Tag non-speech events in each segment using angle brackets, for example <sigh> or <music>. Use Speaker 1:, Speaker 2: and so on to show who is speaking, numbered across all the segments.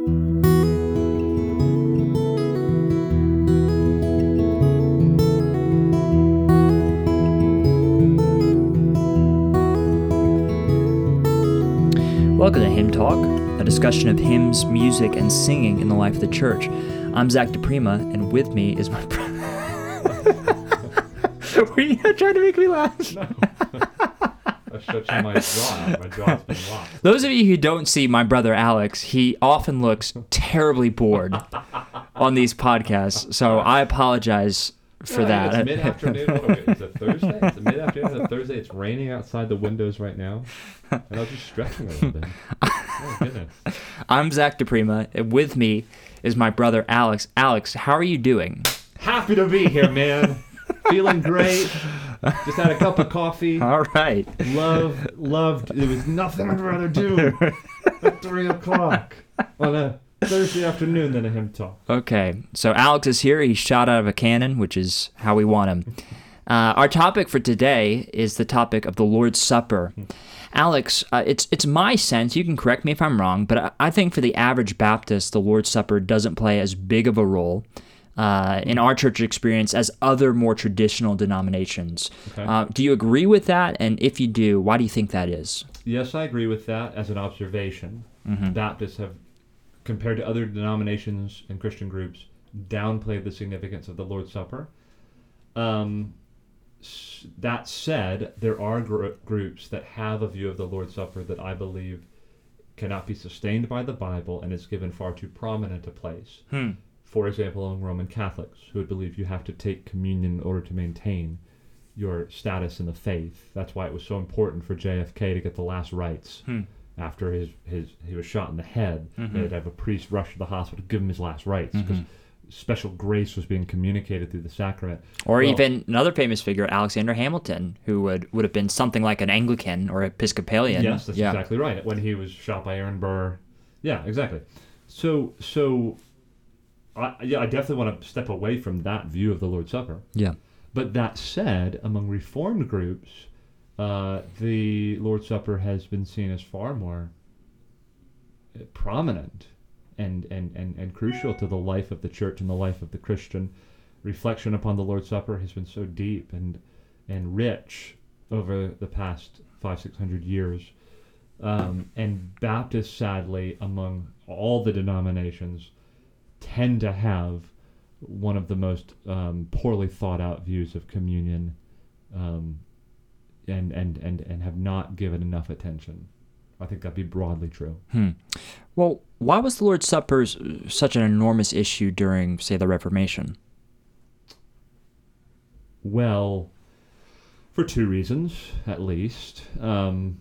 Speaker 1: Welcome to Hymn Talk, a discussion of hymns, music, and singing in the life of the church. I'm Zach DePrima, and with me is my brother. <laughs> Were you trying to make me laugh?
Speaker 2: No. <laughs> I'm stretching my jaw. My jaw's been locked. <laughs>
Speaker 1: Those of you who don't see my brother Alex, he often looks terribly bored <laughs> on these podcasts. So I apologize for that.
Speaker 2: It's mid afternoon. What are we? It's a Thursday. It's a mid afternoon. It's a Thursday. It's raining outside the windows right now, and I was just stretching a little bit. <laughs> Oh goodness.
Speaker 1: I'm Zach DePrima. and With me is my brother Alex. Alex, how are you doing?
Speaker 2: Happy to be here, man. Feeling great. Just had a cup of coffee. <laughs>
Speaker 1: All right.
Speaker 2: Love, loved. There was nothing I'd rather do <laughs> at three o'clock on a Thursday afternoon than a hymn talk.
Speaker 1: Okay, so Alex is here. He's shot out of a cannon, which is how we want him. Uh, our topic for today is the topic of the Lord's Supper. Alex, uh, it's it's my sense. You can correct me if I'm wrong, but I, I think for the average Baptist, the Lord's Supper doesn't play as big of a role uh, in our church experience as other more traditional denominations.
Speaker 2: Okay.
Speaker 1: Uh, do you agree with that? And if you do, why do you think that is?
Speaker 2: Yes, I agree with that as an observation.
Speaker 1: Mm-hmm.
Speaker 2: Baptists have, compared to other denominations and Christian groups, downplayed the significance of the Lord's Supper. Um, that said, there are gr- groups that have a view of the Lord's Supper that I believe cannot be sustained by the Bible and is given far too prominent a place.
Speaker 1: Hmm.
Speaker 2: For example, among Roman Catholics, who would believe you have to take communion in order to maintain your status in the faith. That's why it was so important for JFK to get the last rites
Speaker 1: Hmm.
Speaker 2: after his, his he was shot in the head.
Speaker 1: Mhm.
Speaker 2: They'd have a priest rush to the hospital to give him his last rites because
Speaker 1: Mhm.
Speaker 2: special grace was being communicated through the sacrament.
Speaker 1: Or
Speaker 2: Well-
Speaker 1: even another famous figure, Alexander Hamilton, who would, would have been something like an Anglican or Episcopalian.
Speaker 2: Yes, that's
Speaker 1: yeah.
Speaker 2: exactly right. When he was shot by Aaron Burr. Yeah, exactly. So so I yeah, I definitely want to step away from that view of the Lord's Supper.
Speaker 1: Yeah.
Speaker 2: But that said, among Reformed groups, uh, the Lord's Supper has been seen as far more uh, prominent and, and, and, and crucial to the life of the church and the life of the Christian. Reflection upon the Lord's Supper has been so deep and, and rich over the past five, six hundred years. Um, and Baptists, sadly, among all the denominations, tend to have one of the most um, poorly thought out views of communion um, and, and, and, and have not given enough attention. I think that'd be broadly true.
Speaker 1: Hmm. Well, why was the Lord's Supper such an enormous issue during, say, the Reformation?
Speaker 2: Well, for two reasons, at least. Um,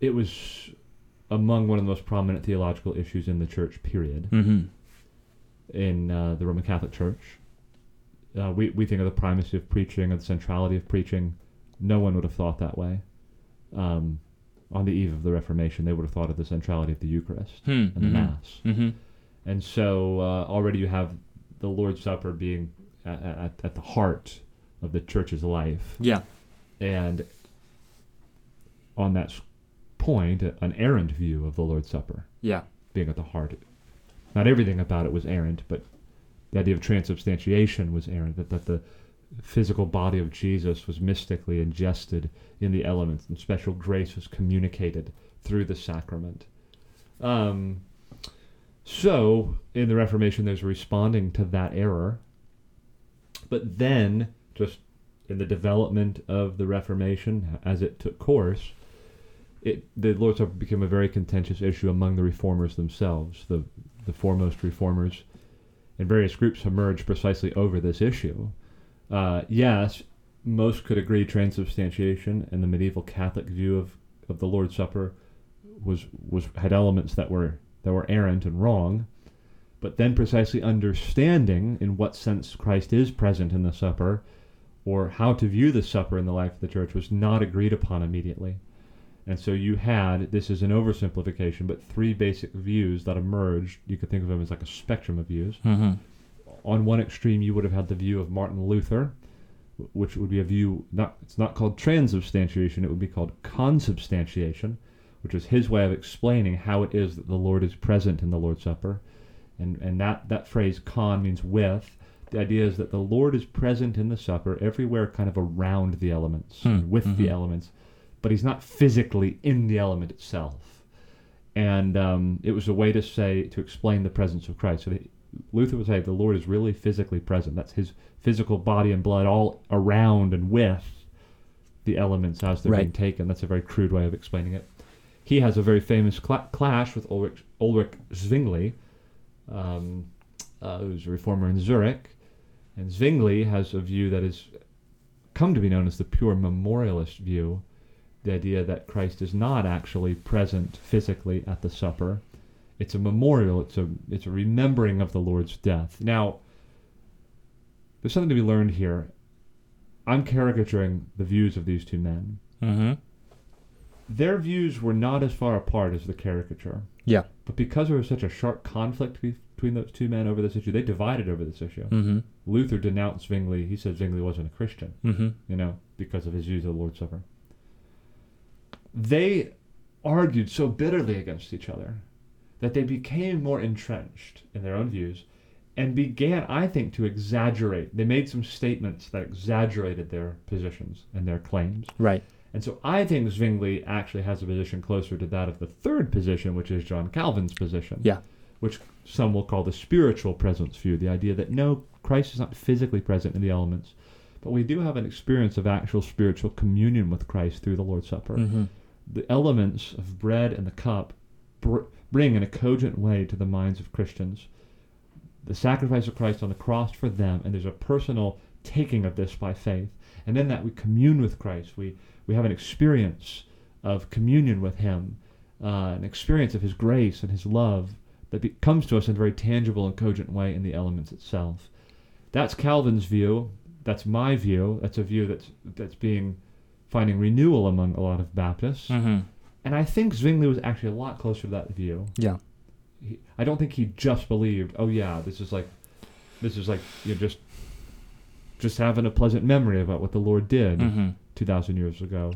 Speaker 2: it was among one of the most prominent theological issues in the church, period,
Speaker 1: Mm-hmm.
Speaker 2: In uh, the Roman Catholic Church. Uh, we, we think of the primacy of preaching, of the centrality of preaching. No one would have thought that way. Um, on the eve of the Reformation, they would have thought of the centrality of the Eucharist
Speaker 1: Hmm.
Speaker 2: and the Mass.
Speaker 1: Mm-hmm.
Speaker 2: And so uh, already you have the Lord's Supper being at, at, at the heart of the church's life.
Speaker 1: Yeah.
Speaker 2: And on that point, an errant view of the Lord's Supper
Speaker 1: Yeah.
Speaker 2: being at the heart. Not everything about it was errant, but the idea of transubstantiation was errant, that, that the physical body of Jesus was mystically ingested in the elements and special grace was communicated through the sacrament. Um, so, in the Reformation, there's responding to that error. But then, just in the development of the Reformation as it took course, it the Lord's Supper became a very contentious issue among the reformers themselves. The the foremost reformers and various groups emerged precisely over this issue. Uh, yes, most could agree transubstantiation and the medieval Catholic view of, of the Lord's Supper was was had elements that were that were errant and wrong. But then precisely understanding in what sense Christ is present in the supper or how to view the supper in the life of the church was not agreed upon immediately. And so you had, this is an oversimplification, but three basic views that emerged. You could think of them as like a spectrum of views.
Speaker 1: Mm-hmm.
Speaker 2: On one extreme, you would have had the view of Martin Luther, which would be a view, not it's not called transubstantiation, it would be called consubstantiation, which is his way of explaining how it is that the Lord is present in the Lord's Supper. and and that that phrase "con" means with. The idea is that the Lord is present in the supper everywhere, kind of around the elements,
Speaker 1: Hmm,
Speaker 2: with the
Speaker 1: mhm.
Speaker 2: elements, but he's not physically in the element itself. And um, it was a way to say to explain the presence of Christ. So the, Luther would say the Lord is really physically present. That's his physical body and blood all around and with the elements as they're being taken. That's a very crude way of explaining it. He has a very famous cla- clash with Ulrich, Ulrich Zwingli, um, uh, who's a reformer in Zurich. And Zwingli has a view that has come to be known as the pure memorialist view the idea that Christ is not actually present physically at the supper. It's a memorial, it's a, it's a remembering of the Lord's death. Now, there's something to be learned here. I'm caricaturing the views of these two men.
Speaker 1: Mm-hmm.
Speaker 2: Their views were not as far apart as the caricature.
Speaker 1: Yeah.
Speaker 2: But because there was such a sharp conflict be- between those two men over this issue, they divided over this issue.
Speaker 1: Mm-hmm.
Speaker 2: Luther denounced Zwingli. He said Zwingli wasn't a Christian,
Speaker 1: Mm-hmm.
Speaker 2: you know, because of his views of the Lord's Supper. They argued so bitterly against each other that they became more entrenched in their own views and began, I think, to exaggerate. They made some statements that exaggerated their positions and their claims.
Speaker 1: Right.
Speaker 2: And so I think Zwingli actually has a position closer to that of the third position, which is John Calvin's position.
Speaker 1: Yeah.
Speaker 2: Which some will call the spiritual presence view, the idea that no, Christ is not physically present in the elements, but we do have an experience of actual spiritual communion with Christ through the Lord's Supper.
Speaker 1: Mm-hmm.
Speaker 2: The elements of bread and the cup br- bring in a cogent way to the minds of Christians the sacrifice of Christ on the cross for them, and there's a personal taking of this by faith. And in that we commune with Christ. We we have an experience of communion with Him, uh, an experience of His grace and His love that be- comes to us in a very tangible and cogent way in the elements itself. That's Calvin's view. That's my view. That's a view that's that's being finding renewal among a lot of Baptists.
Speaker 1: Mm-hmm.
Speaker 2: And I think Zwingli was actually a lot closer to that view.
Speaker 1: Yeah.
Speaker 2: He, I don't think he just believed, oh yeah, this is like, this is like you know, just, just having a pleasant memory about what the Lord did
Speaker 1: Mm-hmm.
Speaker 2: two thousand years ago.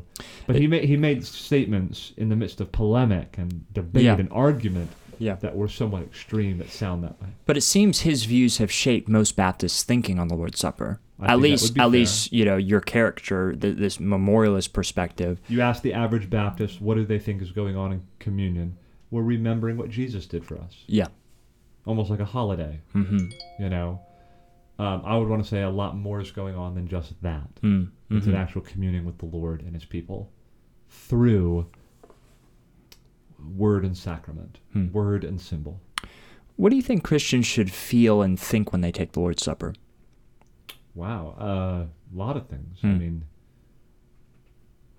Speaker 2: But he made he made statements in the midst of polemic and debate
Speaker 1: Yeah.
Speaker 2: and argument
Speaker 1: Yeah.
Speaker 2: that were somewhat extreme that sound that way.
Speaker 1: But it seems his views have shaped most Baptists' thinking on the Lord's Supper.
Speaker 2: I
Speaker 1: at least, at
Speaker 2: fair.
Speaker 1: least, you know, your character, th- this memorialist perspective.
Speaker 2: You ask the average Baptist, what do they think is going on in communion? We're remembering what Jesus did for us,
Speaker 1: Yeah.
Speaker 2: almost like a holiday.
Speaker 1: Mm-hmm.
Speaker 2: You know, um, I would want to say a lot more is going on than just that.
Speaker 1: Mm-hmm.
Speaker 2: It's an actual communing with the Lord and His people through word and sacrament,
Speaker 1: Hmm.
Speaker 2: word and symbol.
Speaker 1: What do you think Christians should feel and think when they take the Lord's Supper?
Speaker 2: Wow, uh, a lot of things. I
Speaker 1: Hmm.
Speaker 2: mean,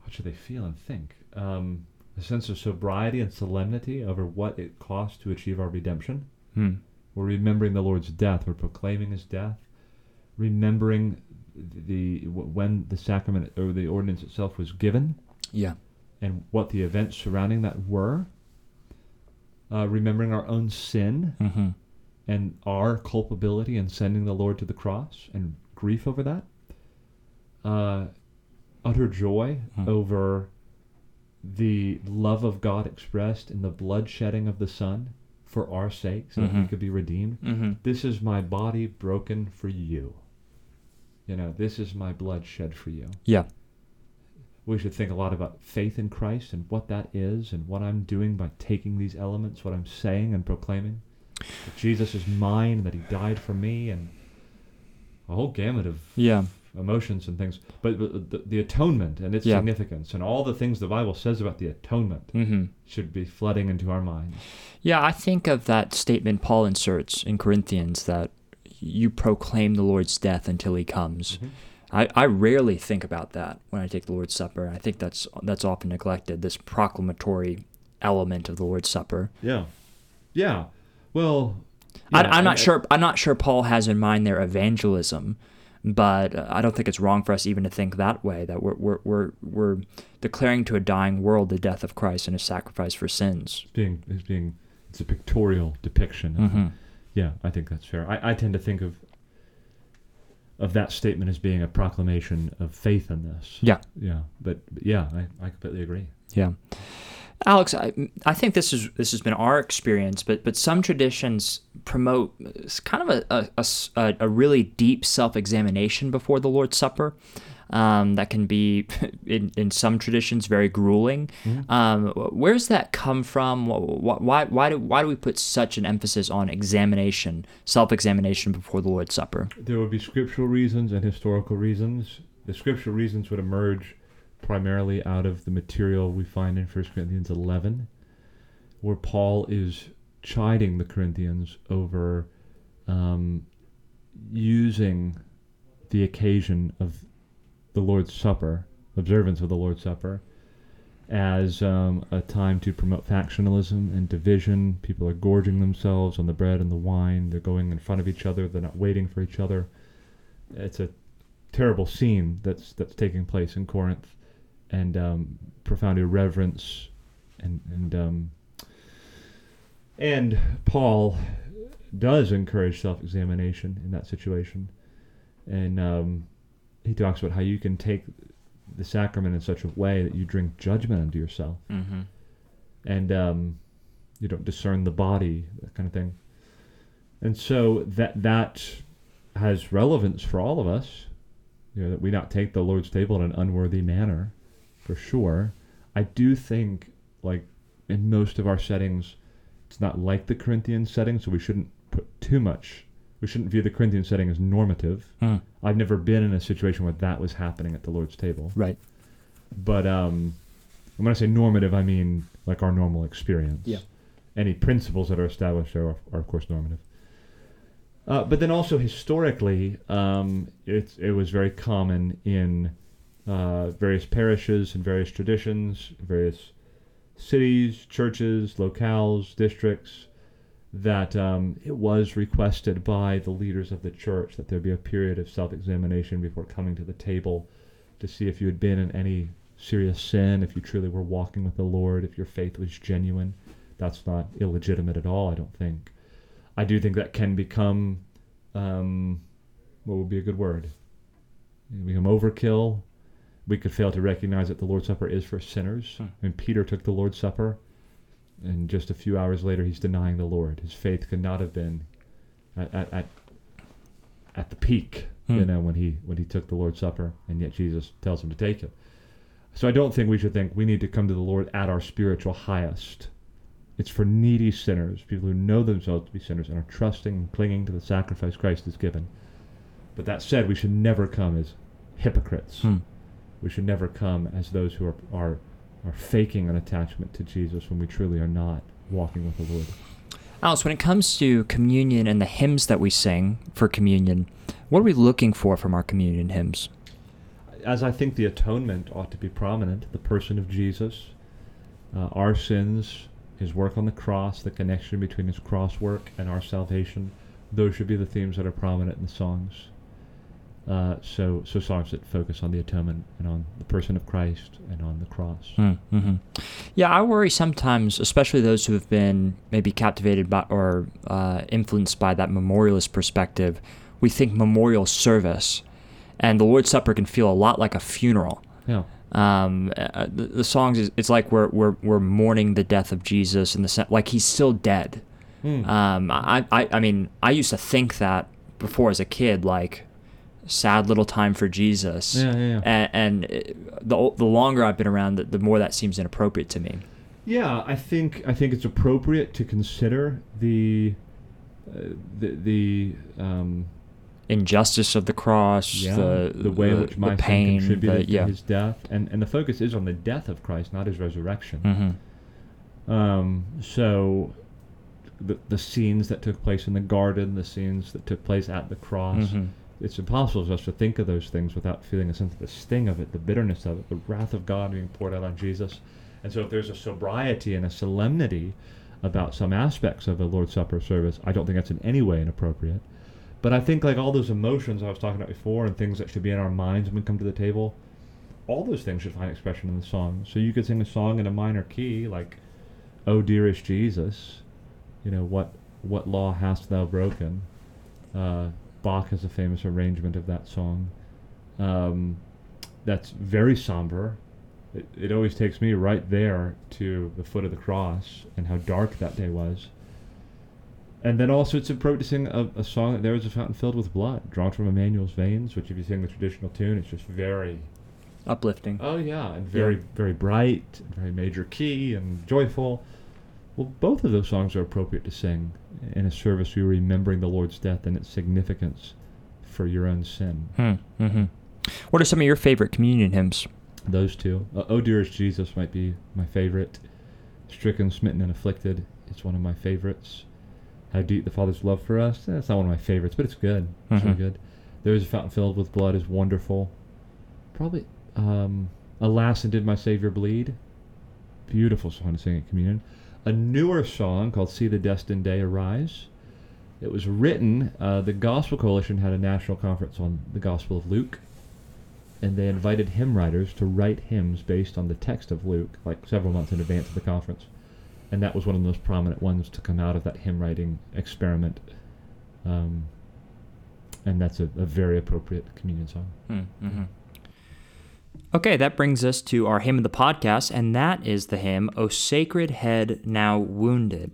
Speaker 2: what should they feel and think? Um, a sense of sobriety and solemnity over what it costs to achieve our redemption.
Speaker 1: Hmm.
Speaker 2: We're remembering the Lord's death. We're proclaiming His death. Remembering the when the sacrament or the ordinance itself was given.
Speaker 1: Yeah.
Speaker 2: and what the events surrounding that were. Uh, remembering our own sin
Speaker 1: Mm-hmm.
Speaker 2: and our culpability and sending the Lord to the cross and grief over that. Uh, utter joy
Speaker 1: Hmm.
Speaker 2: over the love of God expressed in the blood shedding of the Son for our sake so that we
Speaker 1: Mhm.
Speaker 2: could be redeemed.
Speaker 1: Mm-hmm.
Speaker 2: This is my body broken for you. You know, this is my blood shed for you
Speaker 1: Yeah.
Speaker 2: We should think a lot about faith in Christ and what that is and what I'm doing by taking these elements, what I'm saying and proclaiming. That Jesus is mine, that he died for me, and a whole gamut of
Speaker 1: Yeah.
Speaker 2: emotions and things. But, but the, the atonement and its
Speaker 1: Yeah.
Speaker 2: significance and all the things the Bible says about the atonement
Speaker 1: Mm-hmm.
Speaker 2: should be flooding into our minds.
Speaker 1: Yeah, I think of that statement Paul inserts in Corinthians that you proclaim the Lord's death until he comes. I, I rarely think about that when I take the Lord's Supper. I think that's that's often neglected, this proclamatory element of the Lord's Supper.
Speaker 2: Yeah. Yeah. Well,
Speaker 1: I,
Speaker 2: yeah,
Speaker 1: I'm not
Speaker 2: I-
Speaker 1: sure. I'm not sure Paul has in mind their evangelism, but uh, I don't think it's wrong for us even to think that way. That we're we're we're, we're declaring to a dying world the death of Christ and His sacrifice for sins.
Speaker 2: It's being, it's being, it's a pictorial depiction.
Speaker 1: Mm-hmm.
Speaker 2: Yeah, I think that's fair. I, I tend to think of of that statement as being a proclamation of faith in this.
Speaker 1: Yeah.
Speaker 2: Yeah. But, yeah, I, I completely agree.
Speaker 1: Yeah. Alex, I, I think this is this has been our experience, but but some traditions promote uh, kind of a a a really deep self examination before the Lord's Supper. Um, that can be, <laughs> in, in some traditions, very grueling. Um, does that come from? Wh- wh- Why, why, do, why do we put such an emphasis on examination, self examination before the Lord's Supper?
Speaker 2: There would be scriptural reasons and historical reasons. The scriptural reasons would emerge primarily out of the material we find in 1 Corinthians 11, where Paul is chiding the Corinthians over um, using the occasion of the Lord's Supper, observance of the Lord's Supper, as um, a time to promote factionalism and division. People are gorging themselves on the bread and the wine. They're going in front of each other. They're not waiting for each other. It's a terrible scene that's that's taking place in Corinth, and um, profound irreverence, and and um, and Paul does encourage self-examination in that situation, and um, he talks about how you can take the sacrament in such a way that you drink judgment unto yourself,
Speaker 1: Mm-hmm.
Speaker 2: and um, you don't discern the body, that kind of thing. And so that that has relevance for all of us. You know, that we not take the Lord's table in an unworthy manner, for sure. I do think, like in most of our settings, it's not like the Corinthian setting, so we shouldn't put too much. We shouldn't view the Corinthian setting as normative.
Speaker 1: Hmm.
Speaker 2: I've never been in a situation where that was happening at the Lord's table.
Speaker 1: Right.
Speaker 2: But um, when I say normative, I mean like our normal experience.
Speaker 1: Yeah.
Speaker 2: Any principles that are established there are, are of course, normative. Uh, but then also historically, um, it, it was very common in uh, various parishes and various traditions, various cities, churches, locales, districts, that um, it was requested by the leaders of the church that there be a period of self examination before coming to the table to see if you had been in any serious sin, if you truly were walking with the Lord, if your faith was genuine. That's not illegitimate at all, I don't think. I do think that can become, um, what would be a good word? It can become overkill. We could fail to recognize that the Lord's Supper is for sinners.
Speaker 1: Hmm.
Speaker 2: When Peter took the Lord's Supper, and just a few hours later, he's denying the Lord. His faith could not have been at, at, at, the peak, you
Speaker 1: Hmm.
Speaker 2: know, when he when he took the Lord's Supper, and yet Jesus tells him to take it. So I don't think we should think we need to come to the Lord at our spiritual highest. It's for needy sinners, people who know themselves to be sinners and are trusting and clinging to the sacrifice Christ has given. But that said, we should never come as hypocrites.
Speaker 1: Hmm.
Speaker 2: We should never come as those who are, are are faking an attachment to Jesus when we truly are not walking with the Lord.
Speaker 1: Alex, when it comes to communion and the hymns that we sing for communion, what are we looking for from our communion hymns?
Speaker 2: As I think the atonement ought to be prominent, the person of Jesus, uh, our sins, his work on the cross, the connection between his cross work and our salvation, those should be the themes that are prominent in the songs. Uh, so, so songs that focus on the atonement and on the person of Christ and on the cross.
Speaker 1: Mm-hmm. Yeah, I worry sometimes, especially those who have been maybe captivated by or uh, influenced by that memorialist perspective. We think memorial service, and the Lord's Supper can feel a lot like a funeral.
Speaker 2: Yeah.
Speaker 1: Um, uh, the, the songs, is, it's like we're, we're, we're mourning the death of Jesus in the like he's still dead.
Speaker 2: Mm.
Speaker 1: Um, I, I, I mean, I used to think that before as a kid, like sad little time for Jesus.
Speaker 2: Yeah, yeah, yeah.
Speaker 1: And, and the the longer I've been around, the, the more that seems inappropriate to me.
Speaker 2: Yeah, I think I think it's appropriate to consider the uh, the the um,
Speaker 1: Injustice of the cross,
Speaker 2: yeah,
Speaker 1: the
Speaker 2: the way in
Speaker 1: the,
Speaker 2: which my
Speaker 1: pain,
Speaker 2: contributed
Speaker 1: the, yeah.
Speaker 2: to his death, and and the focus is on the death of Christ, not his resurrection.
Speaker 1: hmm
Speaker 2: Um, so the the scenes that took place in the garden, the scenes that took place at the cross,
Speaker 1: hmm
Speaker 2: it's impossible for us to think of those things without feeling a sense of the sting of it, the bitterness of it, the wrath of God being poured out on Jesus. And so, if there's a sobriety and a solemnity about some aspects of a Lord's Supper service, I don't think that's in any way inappropriate. But I think, like all those emotions I was talking about before and things that should be in our minds when we come to the table, all those things should find expression in the song. So, you could sing a song in a minor key, like, Oh, dearest Jesus, you know, what, what law hast thou broken? Uh, Bach has a famous arrangement of that song. Um, that's very somber. It, it always takes me right there to the foot of the cross and how dark that day was. And then also it's appropriate to sing a, a song that there is a fountain filled with blood, drawn from Emmanuel's veins, which if you sing the traditional tune, it's just very
Speaker 1: Uplifting.
Speaker 2: Oh yeah, and very very bright, very major key and joyful. Well, both of those songs are appropriate to sing in a service where you're remembering the Lord's death and its significance for your own sin.
Speaker 1: Hmm. Mm-hmm. What are some of your favorite communion hymns?
Speaker 2: Those two. Uh, oh dearest Jesus might be my favorite. Stricken, smitten, and afflicted. It's one of my favorites. How deep the Father's love for us. That's not one of my favorites, but it's good. It's really
Speaker 1: Mhm.
Speaker 2: good. There is a fountain filled with blood is wonderful. Probably, um, alas, and did my Savior bleed? Beautiful song to sing at communion. A newer song called "See the Destined Day Arise." It was written. Uh, the Gospel Coalition had a national conference on the Gospel of Luke, and they invited hymn writers to write hymns based on the text of Luke, like several months in advance of the conference. And that was one of the most prominent ones to come out of that hymn writing experiment. Um, and that's a, a very appropriate communion song.
Speaker 1: Mm-hmm. Okay, that brings us to our hymn of the podcast, and that is the hymn, O Sacred Head Now Wounded.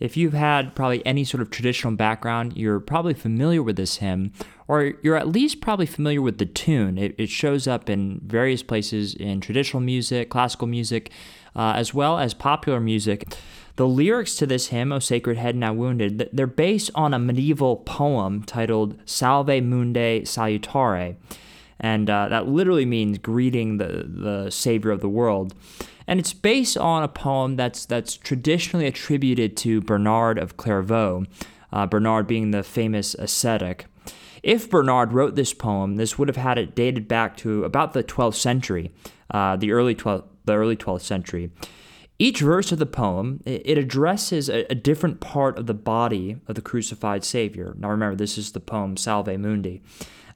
Speaker 1: If you've had probably any sort of traditional background, you're probably familiar with this hymn, or you're at least probably familiar with the tune. It, it shows up in various places in traditional music, classical music, uh, as well as popular music. The lyrics to this hymn, O Sacred Head Now Wounded, they're based on a medieval poem titled Salve Mundi Salutare and uh, that literally means greeting the, the Savior of the world. And it's based on a poem that's that's traditionally attributed to Bernard of Clairvaux, uh, Bernard being the famous ascetic. If Bernard wrote this poem, this would have had it dated back to about the 12th century, uh, the early 12th, the early 12th century. Each verse of the poem it addresses a, a different part of the body of the crucified Savior. Now remember, this is the poem Salve Mundi.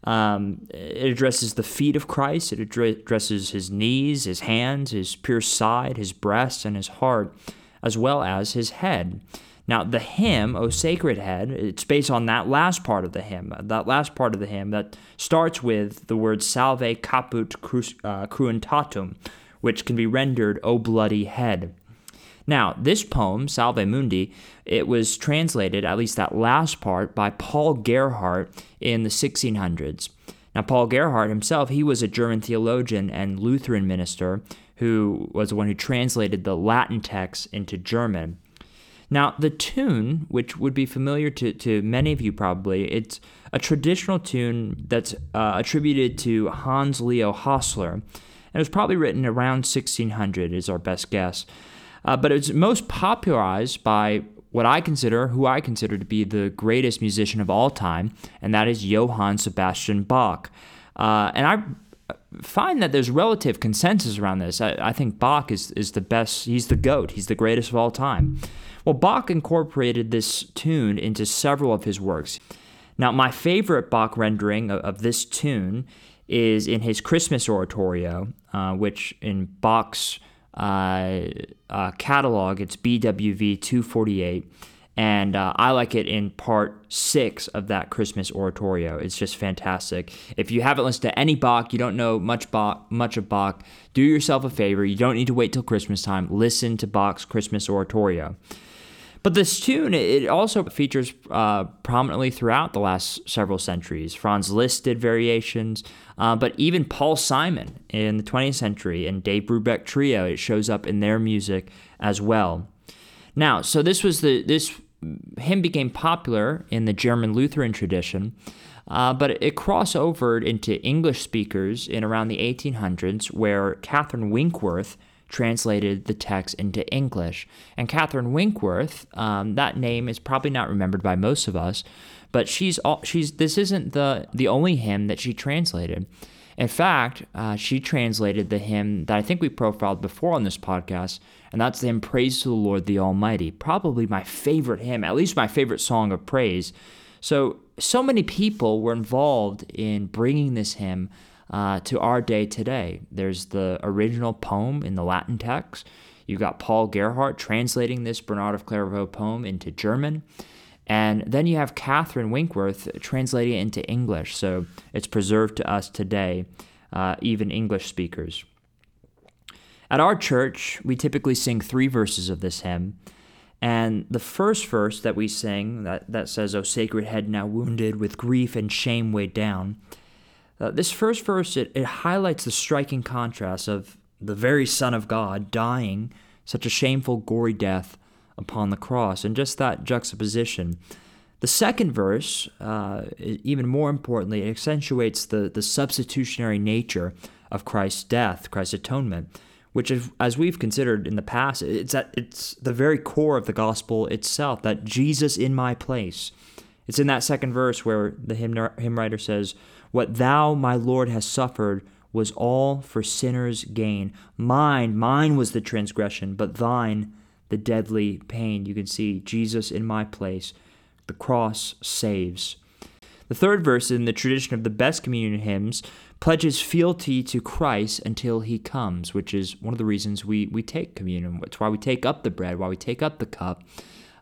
Speaker 1: Um, it addresses the feet of Christ. It addresses his knees, his hands, his pierced side, his breast, and his heart, as well as his head. Now, the hymn, O Sacred Head, it's based on that last part of the hymn, that last part of the hymn that starts with the word Salve Caput uh, Cruentatum, which can be rendered, O Bloody Head. Now, this poem, Salve Mundi, it was translated, at least that last part, by Paul Gerhardt in the 1600s. Now, Paul Gerhardt himself, he was a German theologian and Lutheran minister who was the one who translated the Latin text into German. Now, the tune, which would be familiar to, to many of you probably, it's a traditional tune that's uh, attributed to Hans Leo Hassler. And it was probably written around 1600, is our best guess. Uh, but it's most popularized by what I consider, who I consider to be the greatest musician of all time, and that is Johann Sebastian Bach. Uh, and I find that there's relative consensus around this. I, I think Bach is, is the best, he's the GOAT, he's the greatest of all time. Well, Bach incorporated this tune into several of his works. Now, my favorite Bach rendering of, of this tune is in his Christmas oratorio, uh, which in Bach's uh, uh, catalog, it's BWV 248. And uh, I like it in part six of that Christmas oratorio. It's just fantastic. If you haven't listened to any Bach, you don't know much Bach, much of Bach, do yourself a favor. You don't need to wait till Christmas time. Listen to Bach's Christmas oratorio. But this tune, it also features uh, prominently throughout the last several centuries. Franz Liszt did variations, uh, but even Paul Simon in the 20th century and Dave Brubeck Trio, it shows up in their music as well. Now, so this was the this hymn became popular in the German Lutheran tradition, uh, but it crossed over into English speakers in around the 1800s, where Catherine Winkworth translated the text into English. And Catherine Winkworth, um, that name is probably not remembered by most of us, but she's all, she's this isn't the the only hymn that she translated. In fact, uh, she translated the hymn that I think we profiled before on this podcast, and that's the hymn Praise to the Lord the Almighty. Probably my favorite hymn, at least my favorite song of praise. So, so many people were involved in bringing this hymn uh, to our day today. There's the original poem in the Latin text. You've got Paul Gerhardt translating this Bernard of Clairvaux poem into German. And then you have Catherine Winkworth translating it into English. So it's preserved to us today, uh, even English speakers. At our church, we typically sing three verses of this hymn. And the first verse that we sing that, that says, O sacred head now wounded, with grief and shame weighed down, uh, this first verse, it, it highlights the striking contrast of the very Son of God dying such a shameful, gory death upon the cross, and just that juxtaposition. The second verse, uh, even more importantly, it accentuates the, the substitutionary nature of Christ's death, Christ's atonement, which, as we've considered in the past, it's at it's the very core of the gospel itself. That Jesus in my place. It's in that second verse where the hymn, hymn writer says, "What thou, my Lord, hast suffered." Was all for sinners' gain. Mine, mine was the transgression, but thine the deadly pain. You can see Jesus in my place the cross saves. The third verse in the tradition of the best communion hymns pledges fealty to Christ until he comes, which is one of the reasons we, we take communion. It's why we take up the bread, why we take up the cup.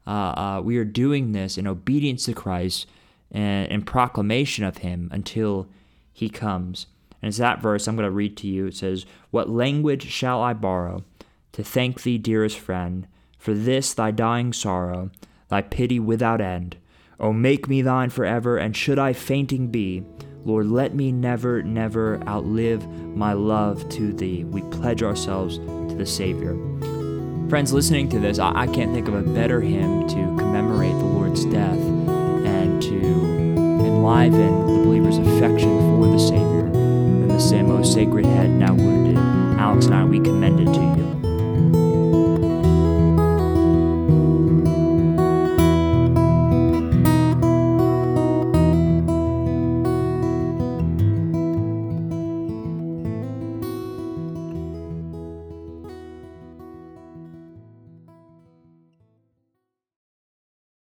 Speaker 1: Uh, uh, we are doing this in obedience to Christ and in proclamation of him until he comes. And it's that verse I'm going to read to you. It says, What language shall I borrow to thank thee, dearest friend, for this thy dying sorrow? thy pity without end. O make me thine forever, and should I fainting be, Lord, let me never, never outlive my love to thee. We pledge ourselves to the Savior. Friends, listening to this, I, can't think of a better hymn to commemorate the Lord's death and enliven the believer's affection for the Savior than the same, O sacred head now wounded. Alex and I, we commend it to you.